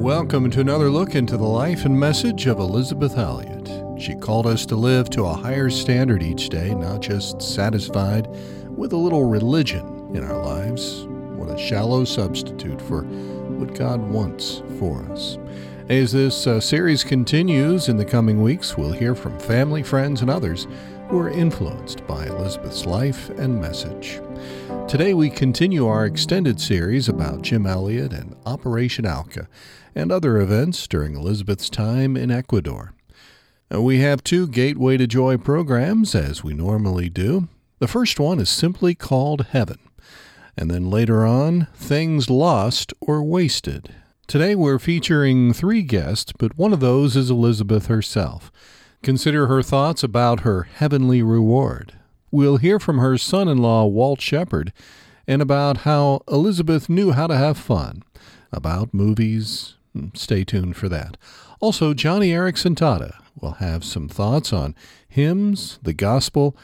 Welcome to another look into the life and message of Elisabeth Elliot. She called us to live to a higher standard each day, not just satisfied with a little religion in our lives. What a shallow substitute for what God wants for us. As this uh, series continues in the coming weeks, we'll hear from family, friends, and others who are influenced by Elisabeth's life and message. Today we continue our extended series about Jim Elliot and Operation Auca and other events during Elisabeth's time in Ecuador. We have two Gateway to Joy programs, as we normally do. The first one is simply called Heaven, and then later on, Things Lost or Wasted. Today we're featuring three guests, but one of those is Elisabeth herself. Consider her thoughts about her heavenly reward. We'll hear from her son in law, Walt Shepard, and about how Elisabeth knew how to have fun, about movies. Hmm, stay tuned for that. Also, Joni Eareckson Tada will have some thoughts on hymns, the gospel,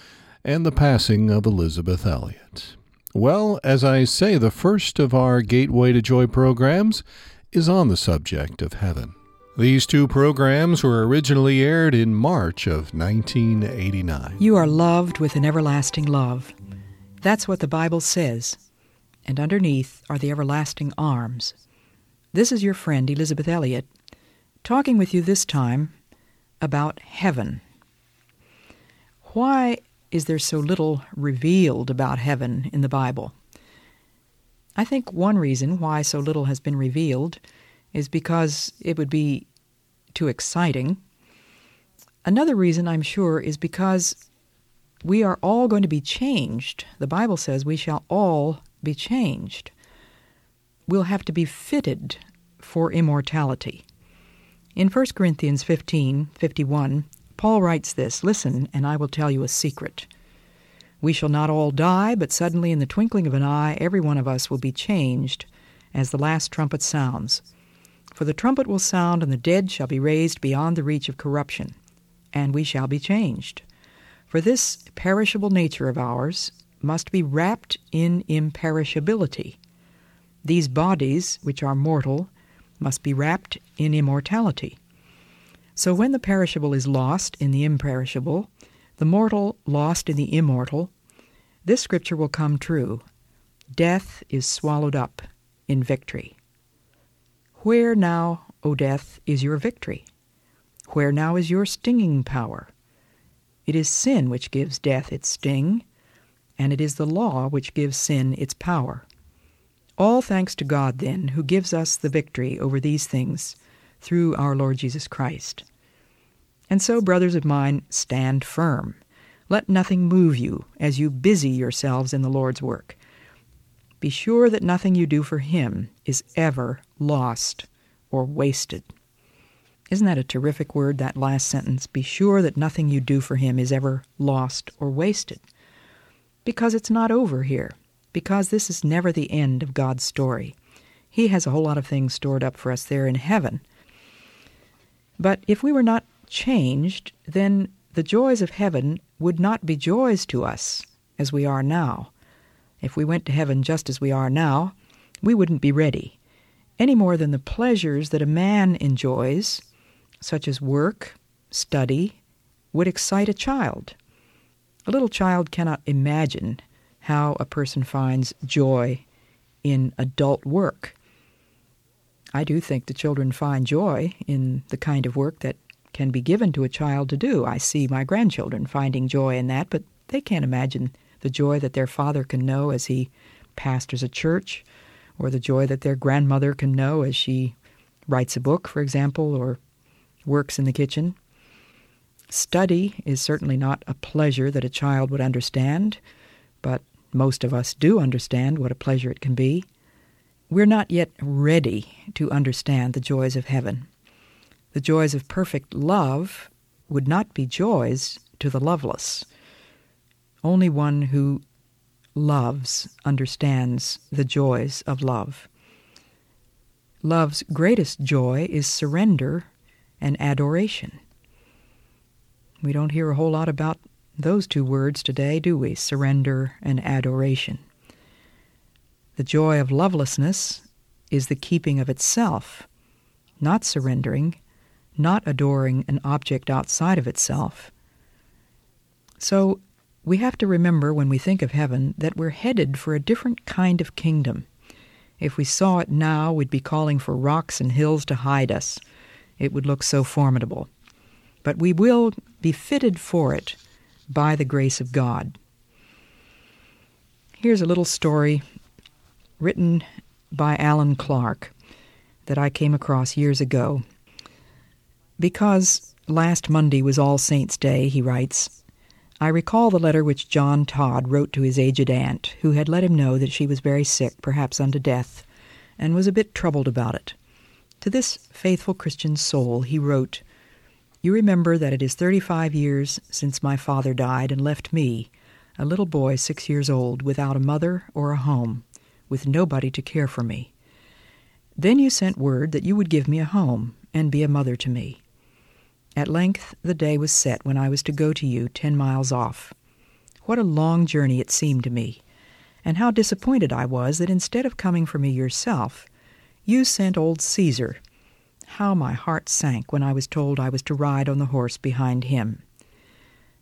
and the passing of Elisabeth Elliot. Well, as I say, the first of our Gateway to Joy programs is on the subject of heaven. These two programs were originally aired in March of 1989. You are loved with an everlasting love. That's what the Bible says. And underneath are the everlasting arms. This is your friend, Elisabeth Elliot, talking with you this time about heaven. Why is there so little revealed about heaven in the Bible? I think one reason why so little has been revealed is because it would be too exciting. Another reason, I'm sure, is because we are all going to be changed. The Bible says we shall all be changed. We'll have to be fitted for immortality. In 1 Corinthians 15 51, Paul writes this Listen, and I will tell you a secret. We shall not all die, but suddenly in the twinkling of an eye every one of us will be changed as the last trumpet sounds. For the trumpet will sound, and the dead shall be raised beyond the reach of corruption, and we shall be changed. For this perishable nature of ours must be wrapped in imperishability. These bodies, which are mortal, must be wrapped in immortality. So when the perishable is lost in the imperishable, the mortal lost in the immortal, this scripture will come true. Death is swallowed up in victory. Where now, O death, is your victory? Where now is your stinging power? It is sin which gives death its sting, and it is the law which gives sin its power. All thanks to God, then, who gives us the victory over these things through our Lord Jesus Christ. And so, brothers of mine, stand firm. Let nothing move you as you busy yourselves in the Lord's work. Be sure that nothing you do for Him is ever lost or wasted. Isn't that a terrific word, that last sentence? Be sure that nothing you do for Him is ever lost or wasted. Because it's not over here. Because this is never the end of God's story. He has a whole lot of things stored up for us there in heaven. But if we were not changed, then the joys of heaven would not be joys to us as we are now. If we went to heaven just as we are now, we wouldn't be ready, any more than the pleasures that a man enjoys, such as work, study, would excite a child. A little child cannot imagine how a person finds joy in adult work. I do think the children find joy in the kind of work that can be given to a child to do. I see my grandchildren finding joy in that, but they can't imagine the joy that their father can know as he pastors a church, or the joy that their grandmother can know as she writes a book, for example, or works in the kitchen. Study is certainly not a pleasure that a child would understand, but most of us do understand what a pleasure it can be. We're not yet ready to understand the joys of heaven. The joys of perfect love would not be joys to the loveless. Only one who loves understands the joys of love. Love's greatest joy is surrender and adoration. We don't hear a whole lot about those two words today, do we? Surrender and adoration. The joy of lovelessness is the keeping of itself. not surrendering, not adoring an object outside of itself. So we have to remember when we think of heaven that we're headed for a different kind of kingdom. If we saw it now, we'd be calling for rocks and hills to hide us. It would look so formidable. But we will be fitted for it by the grace of God. Here's a little story written by Alan Clark that I came across years ago. Because last Monday was All Saints' Day, he writes, I recall the letter which John Todd wrote to his aged aunt, who had let him know that she was very sick, perhaps unto death, and was a bit troubled about it. To this faithful Christian soul he wrote, You remember that it is thirty five years since my father died and left me, a little boy six years old, without a mother or a home, with nobody to care for me. Then you sent word that you would give me a home and be a mother to me. At length the day was set when I was to go to you ten miles off. What a long journey it seemed to me, and how disappointed I was that instead of coming for me yourself, you sent old Caesar. How my heart sank when I was told I was to ride on the horse behind him.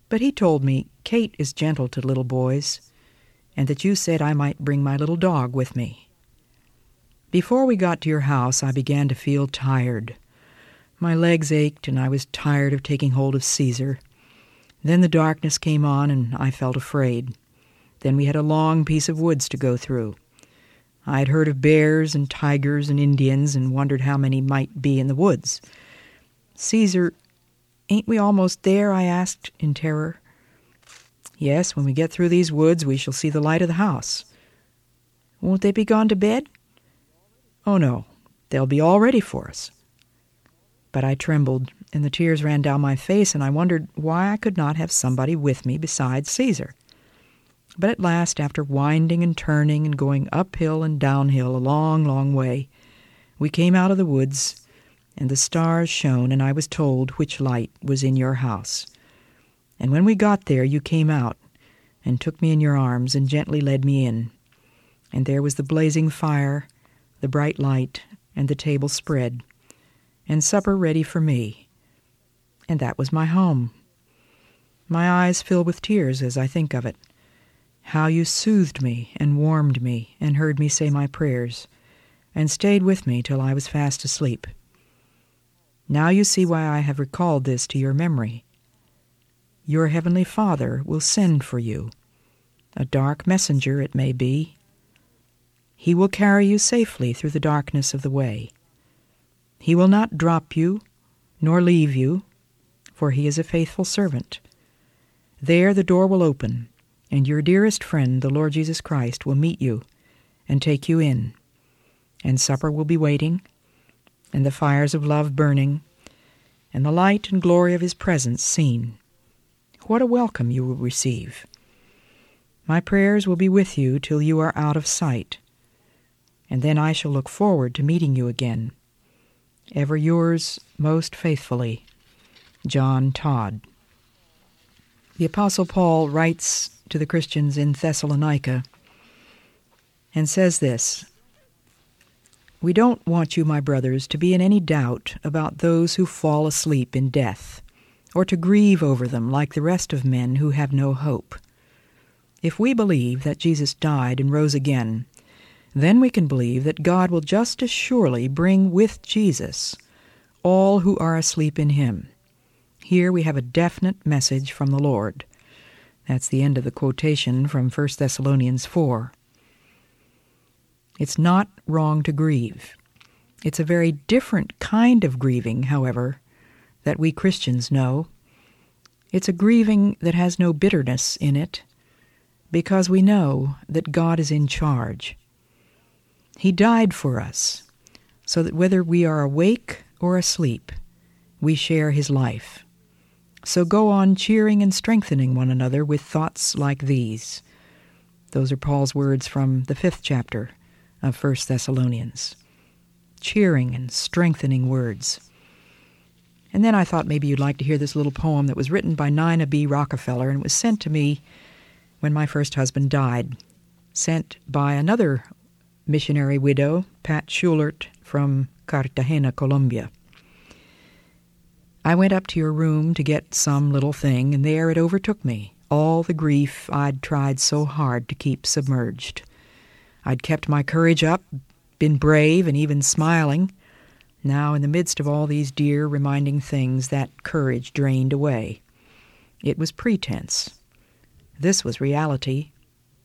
But he told me Kate is gentle to little boys, and that you said I might bring my little dog with me. Before we got to your house, I began to feel tired. My legs ached, and I was tired of taking hold of Caesar. Then the darkness came on, and I felt afraid. Then we had a long piece of woods to go through. I had heard of bears and tigers and Indians and wondered how many might be in the woods. Caesar, ain't we almost there? I asked in terror. Yes, when we get through these woods, we shall see the light of the house. Won't they be gone to bed? Oh, no, they'll be all ready for us. But I trembled, and the tears ran down my face, and I wondered why I could not have somebody with me besides Caesar. But at last, after winding and turning and going uphill and downhill a long, long way, we came out of the woods, and the stars shone, and I was told which light was in your house. And when we got there, you came out and took me in your arms and gently led me in. And there was the blazing fire the bright light, and the table spread, and supper ready for me. And that was my home. My eyes fill with tears as I think of it. How you soothed me and warmed me and heard me say my prayers, and stayed with me till I was fast asleep. Now you see why I have recalled this to your memory. Your heavenly Father will send for you. A dark messenger it may be, he will carry you safely through the darkness of the way. He will not drop you, nor leave you, for he is a faithful servant. There the door will open, and your dearest friend, the Lord Jesus Christ, will meet you and take you in. And supper will be waiting, and the fires of love burning, and the light and glory of his presence seen. What a welcome you will receive! My prayers will be with you till you are out of sight and then I shall look forward to meeting you again. Ever yours most faithfully, John Todd. The Apostle Paul writes to the Christians in Thessalonica and says this We don't want you, my brothers, to be in any doubt about those who fall asleep in death, or to grieve over them like the rest of men who have no hope. If we believe that Jesus died and rose again, then we can believe that God will just as surely bring with Jesus all who are asleep in him. Here we have a definite message from the Lord. That's the end of the quotation from 1 Thessalonians 4. It's not wrong to grieve. It's a very different kind of grieving, however, that we Christians know. It's a grieving that has no bitterness in it, because we know that God is in charge. He died for us, so that whether we are awake or asleep, we share his life. So go on cheering and strengthening one another with thoughts like these. Those are Paul's words from the fifth chapter of 1 Thessalonians. Cheering and strengthening words. And then I thought maybe you'd like to hear this little poem that was written by Nina B. Rockefeller and was sent to me when my first husband died. Sent by another missionary widow, Pat Schulert from Cartagena, Colombia. I went up to your room to get some little thing, and there it overtook me, all the grief I'd tried so hard to keep submerged. I'd kept my courage up, been brave, and even smiling. Now, in the midst of all these dear, reminding things, that courage drained away. It was pretense. This was reality.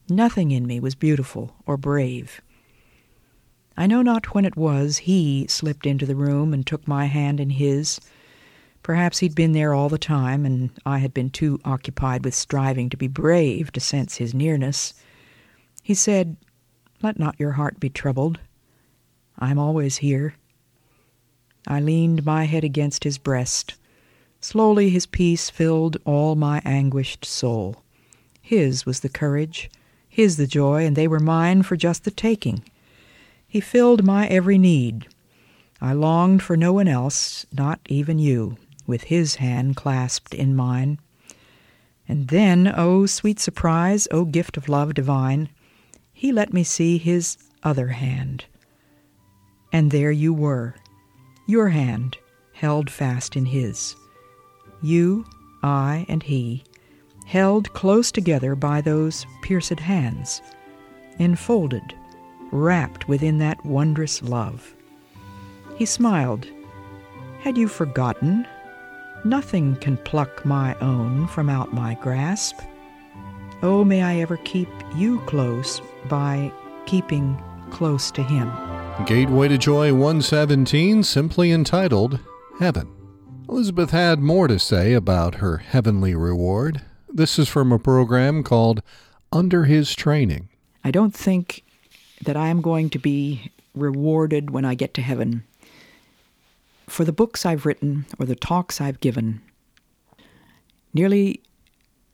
Nothing in me was beautiful or brave. I know not when it was he slipped into the room and took my hand in his. Perhaps he'd been there all the time, and I had been too occupied with striving to be brave to sense his nearness. He said, Let not your heart be troubled. I'm always here. I leaned my head against his breast. Slowly his peace filled all my anguished soul. His was the courage, his the joy, and they were mine for just the taking. He filled my every need. I longed for no one else, not even you, with his hand clasped in mine. And then, oh sweet surprise, oh gift of love divine, he let me see his other hand. And there you were, your hand held fast in his. You, I, and he, held close together by those pierced hands, enfolded, wrapped within that wondrous love. He smiled. Had you forgotten? Nothing can pluck my own from out my grasp. Oh, may I ever keep you close by keeping close to him. Gateway to Joy 117, simply entitled Heaven. Elisabeth had more to say about her heavenly reward. This is from a program called Under His Training. I don't think that I am going to be rewarded when I get to heaven for the books I've written or the talks I've given, nearly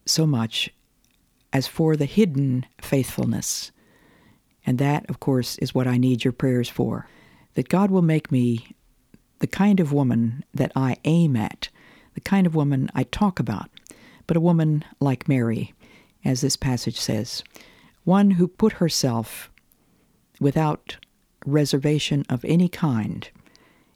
so much as for the hidden faithfulness. And that, of course, is what I need your prayers for. That God will make me the kind of woman that I aim at, the kind of woman I talk about, but a woman like Mary, as this passage says, one who put herself without reservation of any kind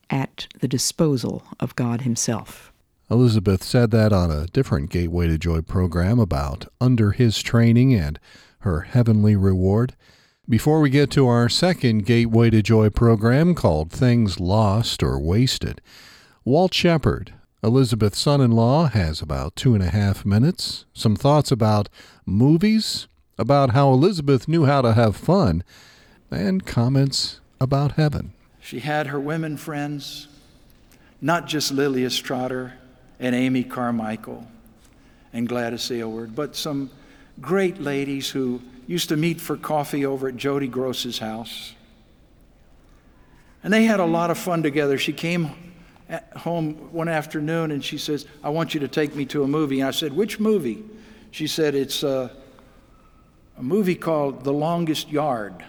at the disposal of God Himself. Elisabeth said that on a different Gateway to Joy program about under His training and her heavenly reward. Before we get to our second Gateway to Joy program called Things Lost or Wasted, Walt Shepard, Elisabeth's son in law, has about two and a half minutes, some thoughts about movies, about how Elisabeth knew how to have fun, and comments about heaven. She had her women friends, not just Lilias Trotter and Amy Carmichael and Gladys Aylward, but some great ladies who used to meet for coffee over at Jody Gross's house. And they had a lot of fun together. She came home one afternoon and she says, I want you to take me to a movie. And I said, Which movie? She said, It's a, a movie called The Longest Yard.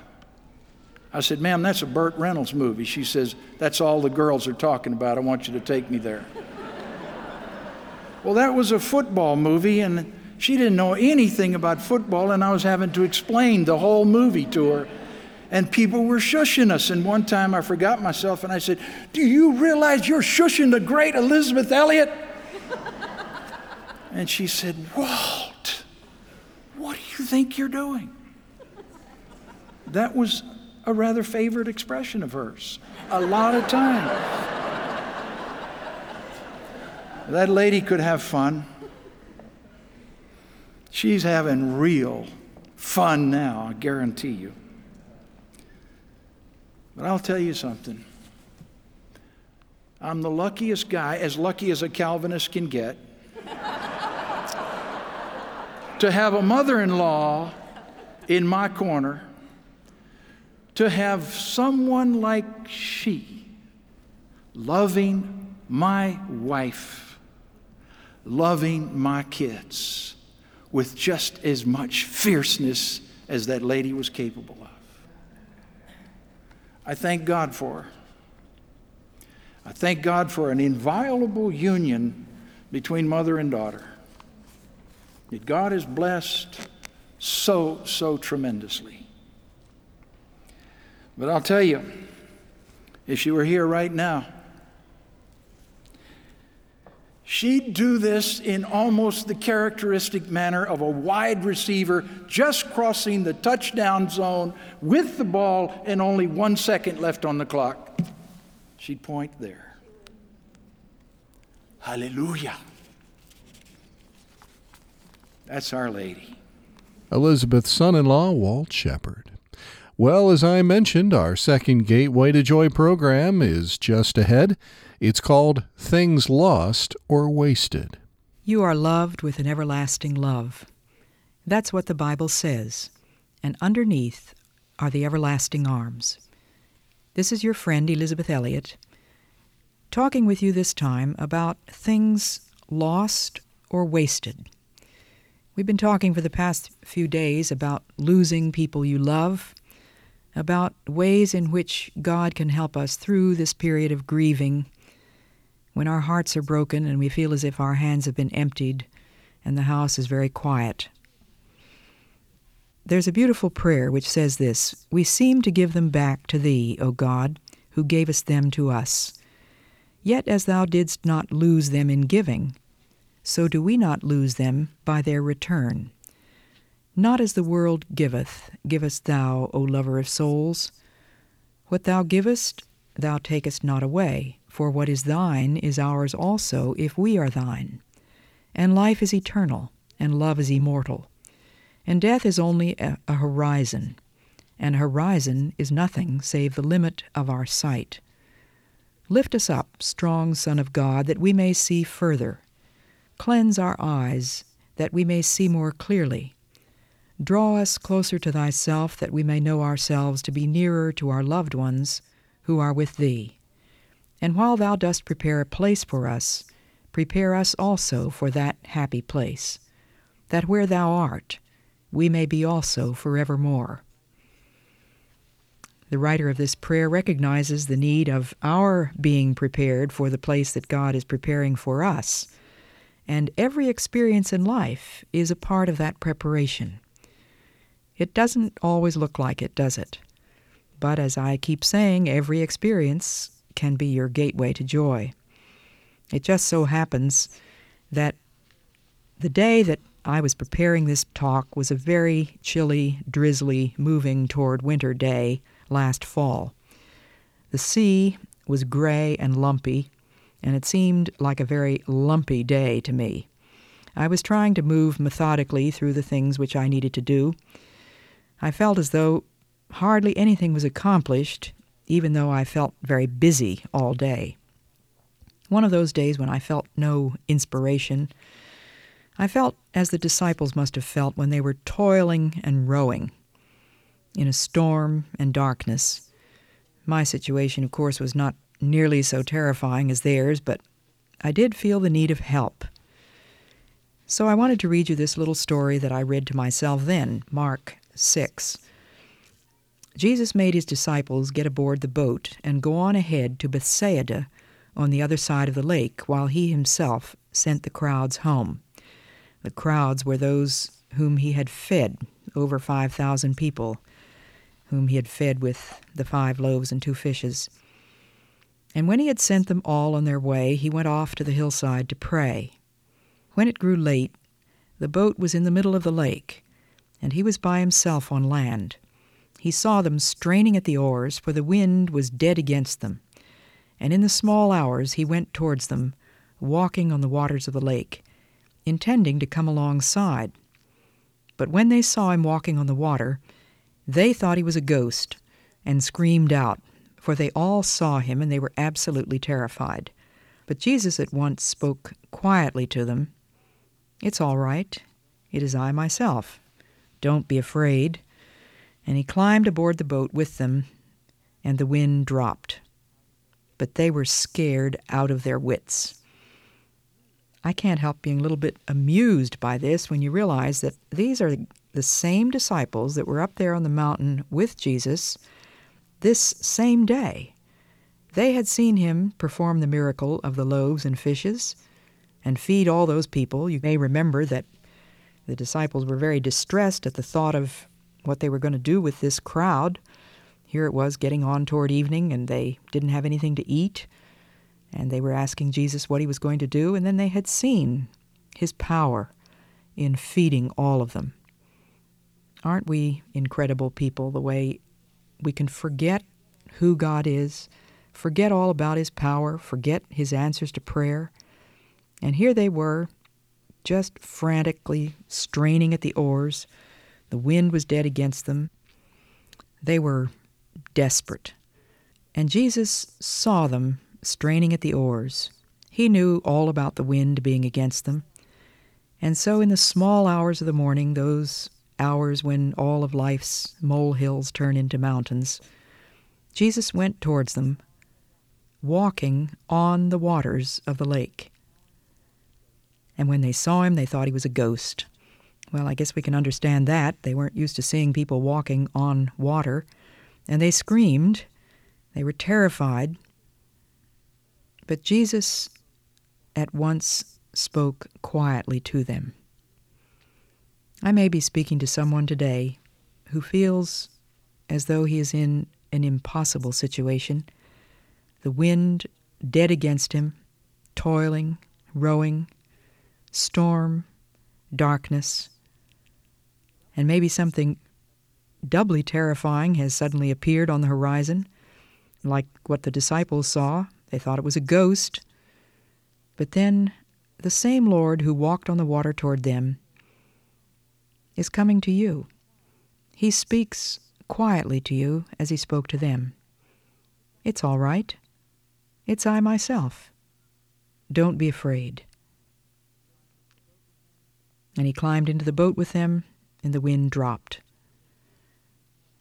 I said, Ma'am, that's a Burt Reynolds movie. She says, That's all the girls are talking about. I want you to take me there. well, that was a football movie, and she didn't know anything about football, and I was having to explain the whole movie to her. And people were shushing us. And one time I forgot myself and I said, Do you realize you're shushing the great Elisabeth Elliot? and she said, Walt, what do you think you're doing? That was a rather favorite expression of hers a lot of times. that lady could have fun. She's having real fun now, I guarantee you. But I'll tell you something. I'm the luckiest guy, as lucky as a Calvinist can get, to have a mother in law in my corner, to have someone like she loving my wife, loving my kids with just as much fierceness as that lady was capable of. I thank God for her. I thank God for an inviolable union between mother and daughter. That God has blessed so, so tremendously. But I'll tell you, if she were here right now. She'd do this in almost the characteristic manner of a wide receiver just crossing the touchdown zone with the ball and only one second left on the clock. She'd point there. Hallelujah. That's Our Lady. Elisabeth's son in law, Walt Shepard. Well, as I mentioned, our second Gateway to Joy program is just ahead. It's called Things Lost or Wasted. You are loved with an everlasting love. That's what the Bible says. And underneath are the everlasting arms. This is your friend Elisabeth Elliot talking with you this time about things lost or wasted. We've been talking for the past few days about losing people you love, about ways in which God can help us through this period of grieving when our hearts are broken and we feel as if our hands have been emptied and the house is very quiet. There's a beautiful prayer which says this We seem to give them back to Thee, O God, who gavest them to us. Yet as Thou didst not lose them in giving, so do we not lose them by their return. Not as the world giveth, givest thou, O lover of souls. What thou givest, thou takest not away, for what is thine is ours also, if we are thine. And life is eternal, and love is immortal. And death is only a, a horizon, and horizon is nothing save the limit of our sight. Lift us up, strong Son of God, that we may see further Cleanse our eyes, that we may see more clearly. Draw us closer to thyself, that we may know ourselves to be nearer to our loved ones who are with thee. And while thou dost prepare a place for us, prepare us also for that happy place, that where thou art, we may be also forevermore. The writer of this prayer recognizes the need of our being prepared for the place that God is preparing for us and every experience in life is a part of that preparation. It doesn't always look like it, does it? But as I keep saying, every experience can be your gateway to joy. It just so happens that the day that I was preparing this talk was a very chilly, drizzly, moving toward winter day last fall. The sea was gray and lumpy, and it seemed like a very lumpy day to me. I was trying to move methodically through the things which I needed to do. I felt as though hardly anything was accomplished, even though I felt very busy all day. One of those days when I felt no inspiration. I felt as the disciples must have felt when they were toiling and rowing in a storm and darkness. My situation, of course, was not nearly so terrifying as theirs, but I did feel the need of help. So I wanted to read you this little story that I read to myself then, Mark 6. Jesus made his disciples get aboard the boat and go on ahead to Bethsaida on the other side of the lake, while he himself sent the crowds home. The crowds were those whom he had fed, over 5,000 people, whom he had fed with the five loaves and two fishes. And when he had sent them all on their way, he went off to the hillside to pray. When it grew late, the boat was in the middle of the lake, and he was by himself on land. He saw them straining at the oars, for the wind was dead against them. And in the small hours he went towards them, walking on the waters of the lake, intending to come alongside. But when they saw him walking on the water, they thought he was a ghost, and screamed out for they all saw him and they were absolutely terrified. But Jesus at once spoke quietly to them It's all right. It is I myself. Don't be afraid. And he climbed aboard the boat with them, and the wind dropped. But they were scared out of their wits. I can't help being a little bit amused by this when you realize that these are the same disciples that were up there on the mountain with Jesus this same day. They had seen him perform the miracle of the loaves and fishes and feed all those people. You may remember that the disciples were very distressed at the thought of what they were going to do with this crowd. here it was getting on toward evening, and they didn't have anything to eat, and they were asking Jesus what he was going to do, and then they had seen his power in feeding all of them. Aren't we incredible people the way we can forget who God is, forget all about his power, forget his answers to prayer? And here they were, just frantically straining at the oars. The wind was dead against them. They were desperate. And Jesus saw them straining at the oars. He knew all about the wind being against them. And so, in the small hours of the morning, those hours when all of life's molehills turn into mountains, Jesus went towards them, walking on the waters of the lake. And when they saw him, they thought he was a ghost. Well, I guess we can understand that. They weren't used to seeing people walking on water. And they screamed. They were terrified. But Jesus at once spoke quietly to them. I may be speaking to someone today who feels as though he is in an impossible situation, the wind dead against him, toiling, rowing, storm, darkness, and maybe something doubly terrifying has suddenly appeared on the horizon, like what the disciples saw. They thought it was a ghost. But then the same Lord who walked on the water toward them is coming to you. He speaks quietly to you as he spoke to them. It's all right. It's I myself. Don't be afraid. And he climbed into the boat with them, and the wind dropped.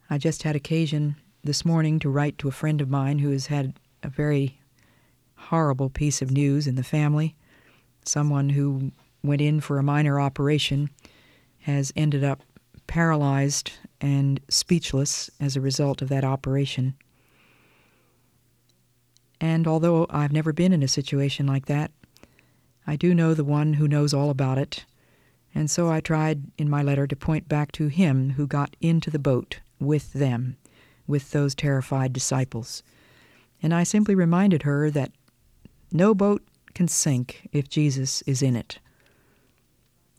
I just had occasion this morning to write to a friend of mine who has had a very horrible piece of news in the family. Someone who went in for a minor operation has ended up paralyzed and speechless as a result of that operation. And although I've never been in a situation like that, I do know the one who knows all about it, and so I tried in my letter to point back to him who got into the boat with them, with those terrified disciples. And I simply reminded her that no boat can sink if Jesus is in it.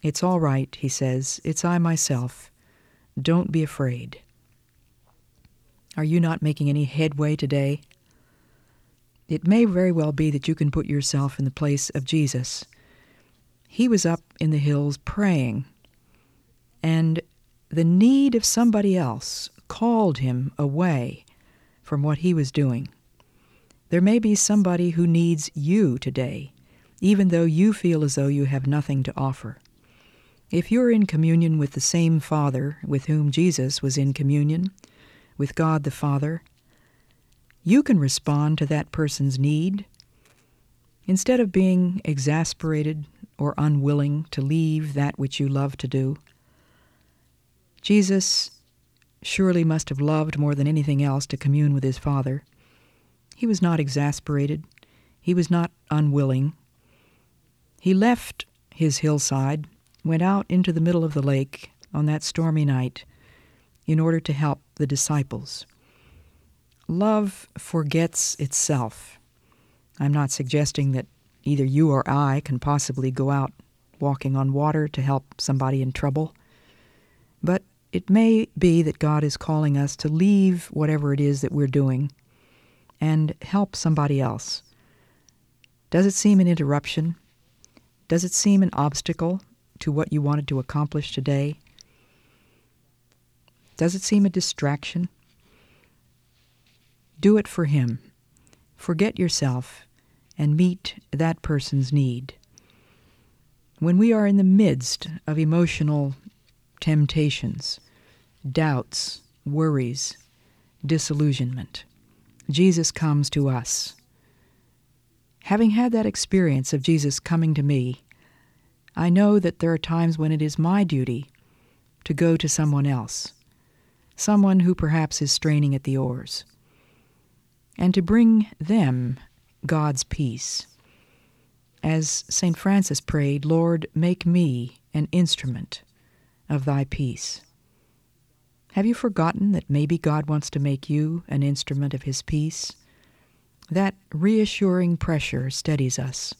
It's all right, he says. It's I myself. Don't be afraid. Are you not making any headway today? It may very well be that you can put yourself in the place of Jesus. He was up in the hills praying, and the need of somebody else called him away from what he was doing. There may be somebody who needs you today, even though you feel as though you have nothing to offer. If you're in communion with the same Father with whom Jesus was in communion, with God the Father, you can respond to that person's need. Instead of being exasperated or unwilling to leave that which you love to do, Jesus surely must have loved more than anything else to commune with his Father. He was not exasperated. He was not unwilling. He left his hillside went out into the middle of the lake on that stormy night in order to help the disciples. Love forgets itself. I'm not suggesting that either you or I can possibly go out walking on water to help somebody in trouble, but it may be that God is calling us to leave whatever it is that we're doing and help somebody else. Does it seem an interruption? Does it seem an obstacle? to what you wanted to accomplish today? Does it seem a distraction? Do it for Him. Forget yourself and meet that person's need. When we are in the midst of emotional temptations, doubts, worries, disillusionment, Jesus comes to us. Having had that experience of Jesus coming to me, I know that there are times when it is my duty to go to someone else, someone who perhaps is straining at the oars, and to bring them God's peace. As St. Francis prayed, Lord, make me an instrument of thy peace. Have you forgotten that maybe God wants to make you an instrument of His peace? That reassuring pressure steadies us.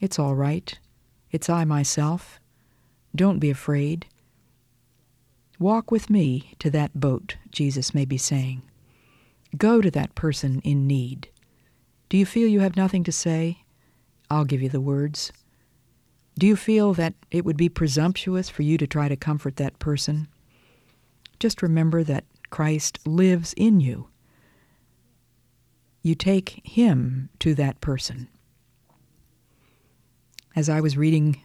It's all right. It's I myself. Don't be afraid. Walk with me to that boat, Jesus may be saying. Go to that person in need. Do you feel you have nothing to say? I'll give you the words. Do you feel that it would be presumptuous for you to try to comfort that person? Just remember that Christ lives in you. You take Him to that person. As I was reading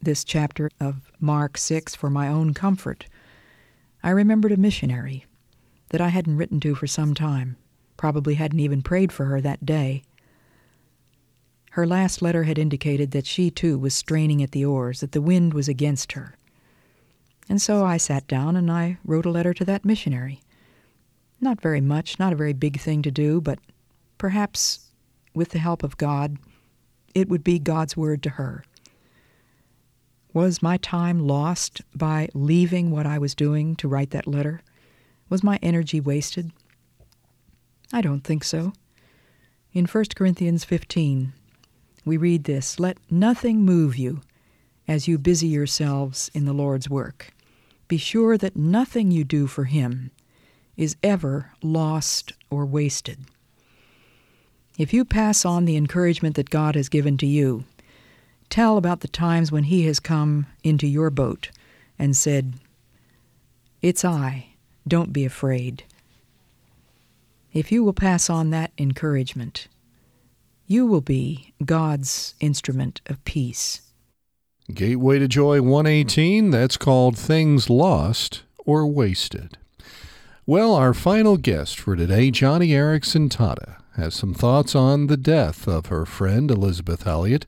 this chapter of Mark 6 for my own comfort, I remembered a missionary that I hadn't written to for some time, probably hadn't even prayed for her that day. Her last letter had indicated that she too was straining at the oars, that the wind was against her. And so I sat down and I wrote a letter to that missionary. Not very much, not a very big thing to do, but perhaps with the help of God, it would be God's word to her. Was my time lost by leaving what I was doing to write that letter? Was my energy wasted? I don't think so. In 1 Corinthians 15, we read this Let nothing move you as you busy yourselves in the Lord's work. Be sure that nothing you do for Him is ever lost or wasted. If you pass on the encouragement that God has given to you, tell about the times when He has come into your boat and said, It's I, don't be afraid. If you will pass on that encouragement, you will be God's instrument of peace. Gateway to Joy 118, that's called Things Lost or Wasted. Well, our final guest for today, Joni Eareckson Tada, has some thoughts on the death of her friend Elisabeth Elliot,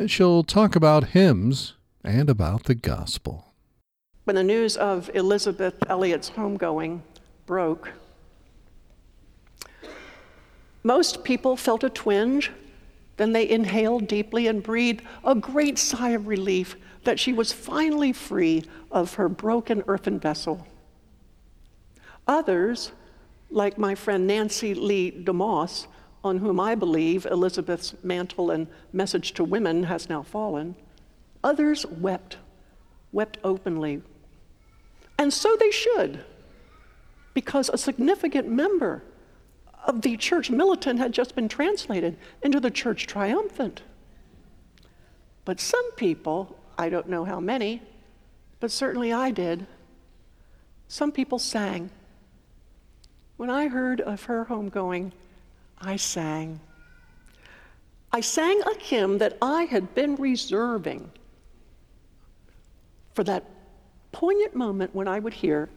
and she'll talk about hymns and about the gospel. When the news of Elisabeth Elliot's homegoing broke, most people felt a twinge. Then they inhaled deeply and breathed a great sigh of relief that she was finally free of her broken earthen vessel. Others, like my friend Nancy Leigh DeMoss, on whom I believe Elisabeth's mantle and message to women has now fallen, others wept, wept openly. And so they should, because a significant member of the church militant had just been translated into the church triumphant. But some people, I don't know how many, but certainly I did, some people sang. When I heard of her homegoing, I sang. I sang a hymn that I had been reserving for that poignant moment when I would hear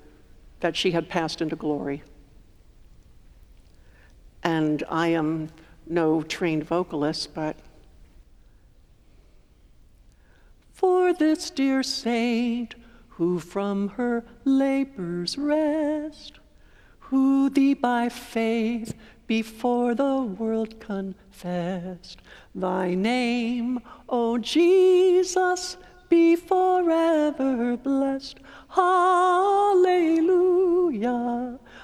that she had passed into glory. And I am no trained vocalist, but for this dear saint who from her labors rest who thee by faith before the world confessed. Thy name, O Jesus, be forever blessed. Hallelujah,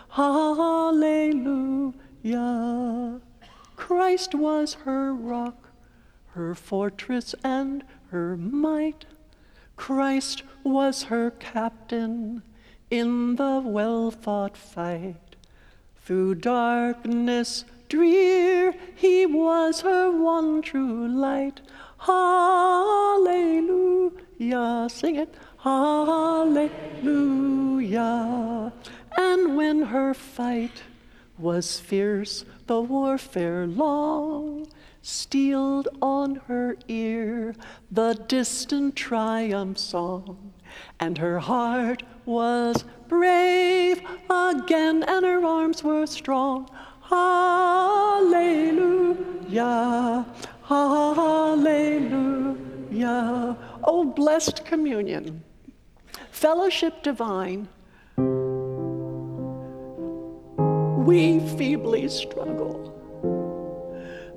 hallelujah. Christ was her rock, her fortress, and her might. Christ was her captain in the well fought fight. Through darkness drear, he was her one true light. Hallelujah, sing it. Hallelujah. And when her fight was fierce, the warfare long, steeled on her ear the distant triumph song, and her heart was brave again, and her arms were strong. Hallelujah, hallelujah. Oh, blessed communion, fellowship divine. We feebly struggle,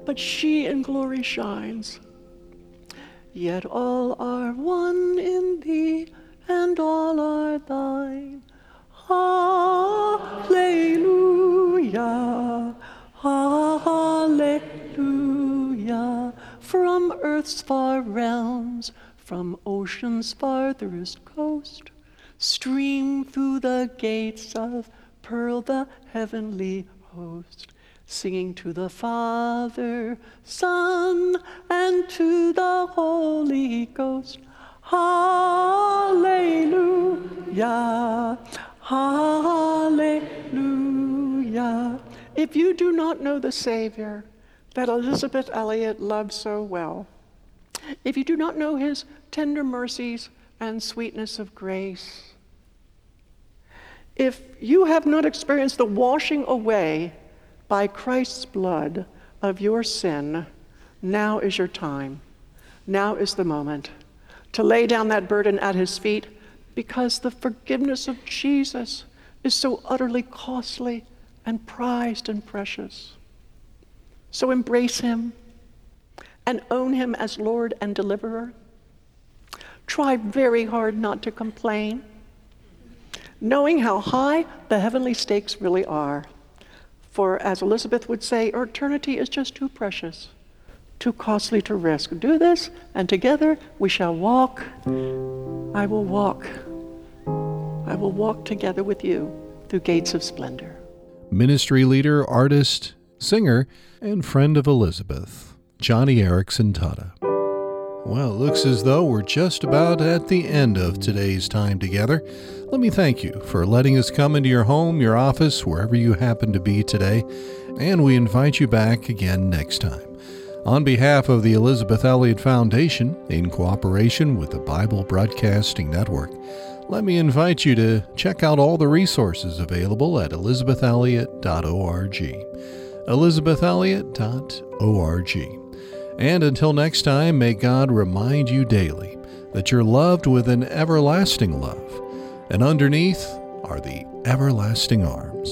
but she in glory shines. Yet all are one in thee and all are thine. Hallelujah, hallelujah. From earth's far realms, from ocean's farthest coast, stream through the gates of pearl the heavenly host singing to the Father, Son, and to the Holy Ghost. Hallelujah, hallelujah. If you do not know the Savior that Elisabeth Elliot loved so well, if you do not know his tender mercies and sweetness of grace, if you have not experienced the washing away by Christ's blood of your sin, now is your time. Now is the moment to lay down that burden at his feet because the forgiveness of Jesus is so utterly costly and prized and precious. So embrace him and own him as Lord and deliverer. Try very hard not to complain, knowing how high the heavenly stakes really are. For as Elisabeth would say, eternity is just too precious, too costly to risk. Do this, and together we shall walk. I will walk. I will walk together with you through gates of splendor. Ministry leader, artist, singer, and friend of Elisabeth, Joni Eareckson Tada. Well, it looks as though we're just about at the end of today's time together. Let me thank you for letting us come into your home, your office, wherever you happen to be today, and we invite you back again next time. On behalf of the Elisabeth Elliot Foundation, in cooperation with the Bible Broadcasting Network, let me invite you to check out all the resources available at elisabethelliot.org. elisabethelliot.org. And until next time, may God remind you daily that you're loved with an everlasting love, and underneath are the everlasting arms.